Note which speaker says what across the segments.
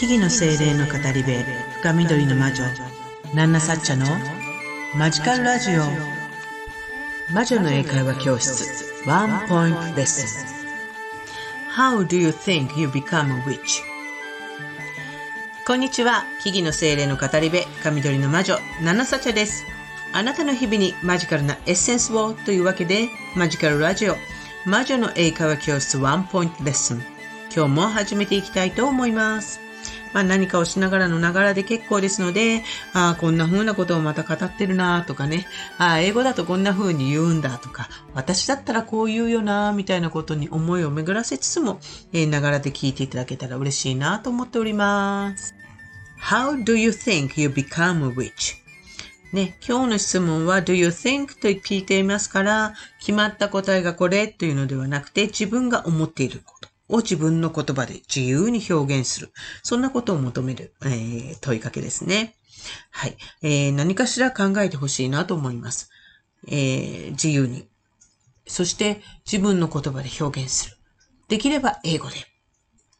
Speaker 1: 木々の精霊の語り部深緑の魔女ナンナサッチャのマジカルラジオ魔女の英会話教室ワンポイントレッスン How do you think you become a witch? こんにちは木々の精霊の語り部深緑の魔女ナンナサッチャですあなたの日々にマジカルなエッセンスをというわけでマジカルラジオ魔女の英会話教室ワンポイントレッスン今日も始めていきたいと思います。まあ、何かをしながらのながらで結構ですので、ああ、こんな風なことをまた語ってるなとかね、ああ、英語だとこんな風に言うんだとか、私だったらこう言うよなみたいなことに思いを巡らせつつも、え、ながらで聞いていただけたら嬉しいなと思っております。How do you think you become a witch? ね、今日の質問は Do you think? と聞いていますから、決まった答えがこれというのではなくて、自分が思っていること。を自分の言葉で自由に表現する。そんなことを求める、えー、問いかけですね。はい、えー。何かしら考えてほしいなと思います。えー、自由に。そして自分の言葉で表現する。できれば英語で。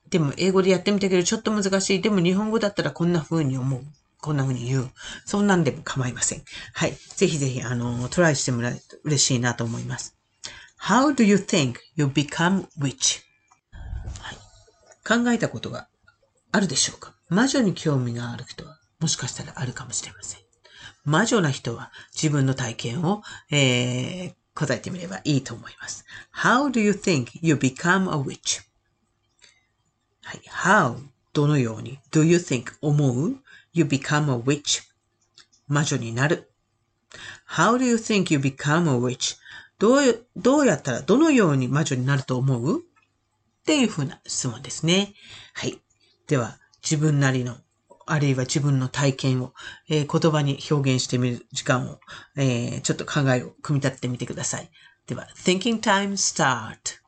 Speaker 1: でも英語でやってみたけどちょっと難しい。でも日本語だったらこんな風に思う。こんな風に言う。そんなんでも構いません。はい。ぜひぜひ、あの、トライしてもらえると嬉しいなと思います。How do you think you become rich? 考えたことがあるでしょうか？魔女に興味がある人はもしかしたらあるかもしれません。魔女な人は自分の体験を、えー、答えてみればいいと思います。How do you think you become a witch? はい。How どのように do you think 思う？You become a witch? 魔女になる。How do you think you become a witch? どう、どうやったらどのように魔女になると思う？っていうふうな質問ですね。はい。では、自分なりの、あるいは自分の体験を、えー、言葉に表現してみる時間を、えー、ちょっと考えを組み立ててみてください。では、Thinking Time Start!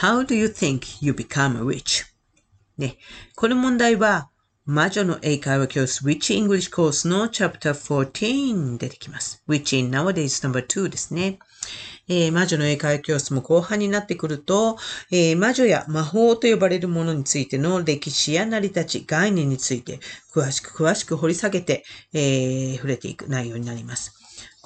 Speaker 1: How do you think you become a witch? ね。この問題は、魔女の英会話教室 Which English Course の Chapter 14出てきます。Which in Nowadays number 2ですね。えー、魔女の英会話教室も後半になってくると、えー、魔女や魔法と呼ばれるものについての歴史や成り立ち、概念について詳しく詳しく掘り下げて、えー、触れていく内容になります。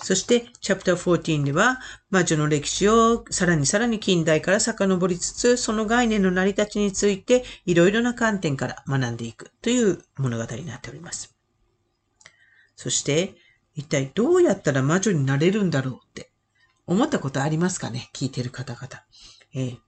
Speaker 1: そして、チャプター14では、魔女の歴史をさらにさらに近代から遡りつつ、その概念の成り立ちについて、いろいろな観点から学んでいくという物語になっております。そして、一体どうやったら魔女になれるんだろうって思ったことありますかね？聞いてる方々。えー、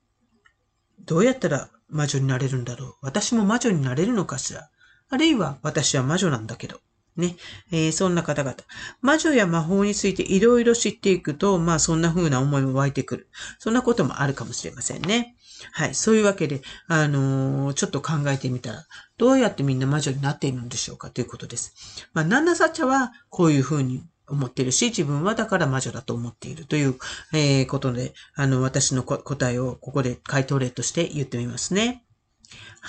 Speaker 1: どうやったら魔女になれるんだろう？私も魔女になれるのかしら？あるいは私は魔女なんだけど。ね。えー、そんな方々。魔女や魔法についていろいろ知っていくと、まあそんな風な思いも湧いてくる。そんなこともあるかもしれませんね。はい。そういうわけで、あのー、ちょっと考えてみたら、どうやってみんな魔女になっているんでしょうか？ということです。まあ、ナンナサチャはこういう風に思ってるし、自分はだから魔女だと思っているという、えー、ことで、あの、私の答えをここで回答例として言ってみますね。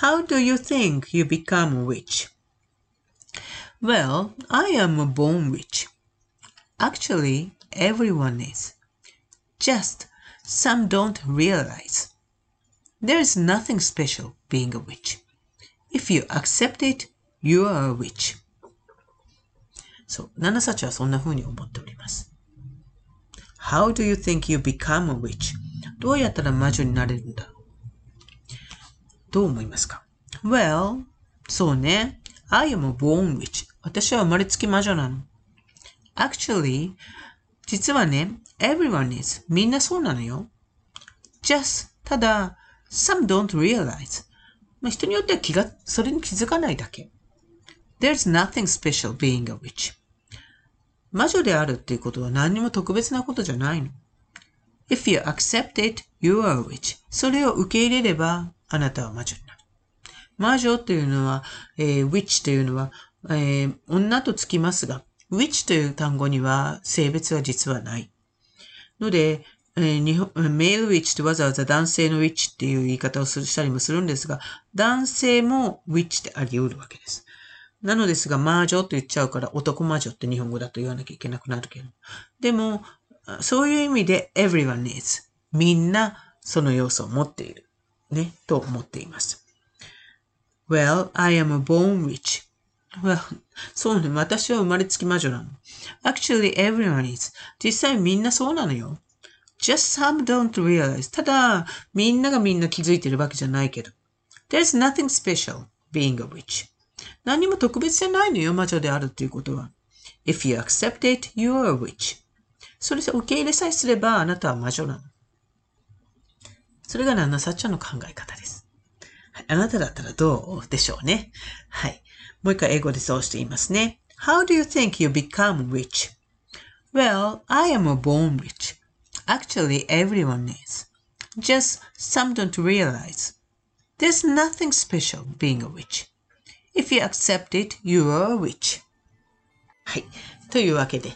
Speaker 1: How do you think you become a witch? Well, I am a born witch. Actually, everyone is. Just some don't realize. There is nothing special being a witch. If you accept it, you are a witch. そう、ナナサチはそんな風に思っております。How do you think you become a witch? どうやったら魔女になれるんだろう？どう思いますか ?Well, そうね。I am a born witch. 私は生まれつき魔女なの。Actually, 実はね、everyone is. みんなそうなのよ。just, ただ、some don't realize. まあ、人によっては気が、それに気づかないだけ。There's nothing special being a witch. 魔女であるっていうことは何にも特別なことじゃないの。If you accept it, you are a witch. それを受け入れれば、あなたは魔女になる。魔女っていうのは、えー、witch というのは、えー、女とつきますが、which という単語には性別は実はない。ので、えー、日本メールウィッチってわざわざ男性のウィッチっていう言い方をしたりもするんですが、男性もウィッチってあり得るわけです。なのですが、魔女と言っちゃうから男魔女って日本語だと言わなきゃいけなくなるけど。でも、そういう意味で everyone is みんなその要素を持っている。ね、と思っています。Well, I am a born witch. Well, そうね。私は生まれつき魔女なの。Actually, everyone is. 実際みんなそうなのよ。Just some don't realize. ただ、みんながみんな気づいてるわけじゃないけど。There's nothing special being a witch. 何も特別じゃないのよ、魔女であるっていうことは。If you accept it, you are a witch. それで受け入れさえすれば、あなたは魔女なの。それがナナサッチャの考え方です。はい、あなただったらどうでしょうね。はい。もう一回英語でそうしていますね。How do you think you become rich? Well, I am a born rich. Actually, everyone is. Just some don't realize. There's nothing special being a witch. If you accept it, you are rich. はい。というわけで、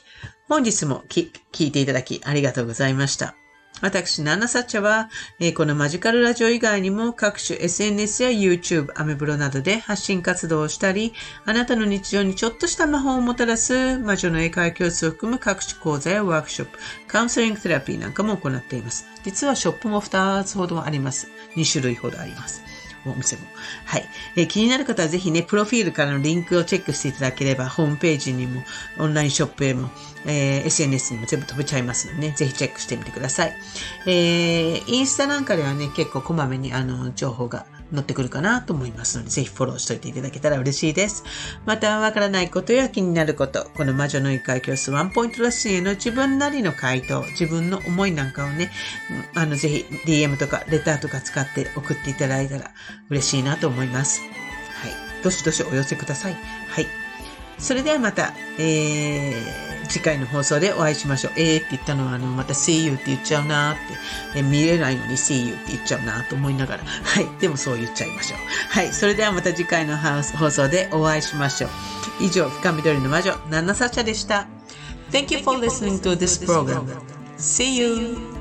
Speaker 1: 本日も聞いていただきありがとうございました。私、ナナサッチャは、このマジカルラジオ以外にも各種 SNS や YouTube、アメブロなどで発信活動をしたり、あなたの日常にちょっとした魔法をもたらす魔女の英会教室を含む各種講座やワークショップ、カウンセリングセラピーなんかも行っています。実はショップも2つほどあります。2種類ほどあります。お店も。はい。えー、気になる方はぜひね、プロフィールからのリンクをチェックしていただければ、ホームページにも、オンラインショップへも、えー、SNS にも全部飛べちゃいますのでね、ぜひチェックしてみてください。えー、インスタなんかではね、結構こまめにあの、情報が乗ってくるかなと思いますので、ぜひフォローしておいていただけたら嬉しいです。また、わからないことや気になること、この魔女の一回教室ワンポイントレッスンへの自分なりの回答、自分の思いなんかをね、あの、ぜひ DM とかレターとか使って送っていただいたら嬉しいなと思います。はい。どしどしお寄せください。はい。それではまた、えー、次回の放送でお会いしましょう。えーって言ったのは、あの、また see you って言っちゃうなーって、え見れないのに see you って言っちゃうなと思いながら、はい。でもそう言っちゃいましょう。はい。それではまた次回の放送でお会いしましょう。以上、深緑の魔女、ナナサチャでした。Thank you for listening to this program. See you!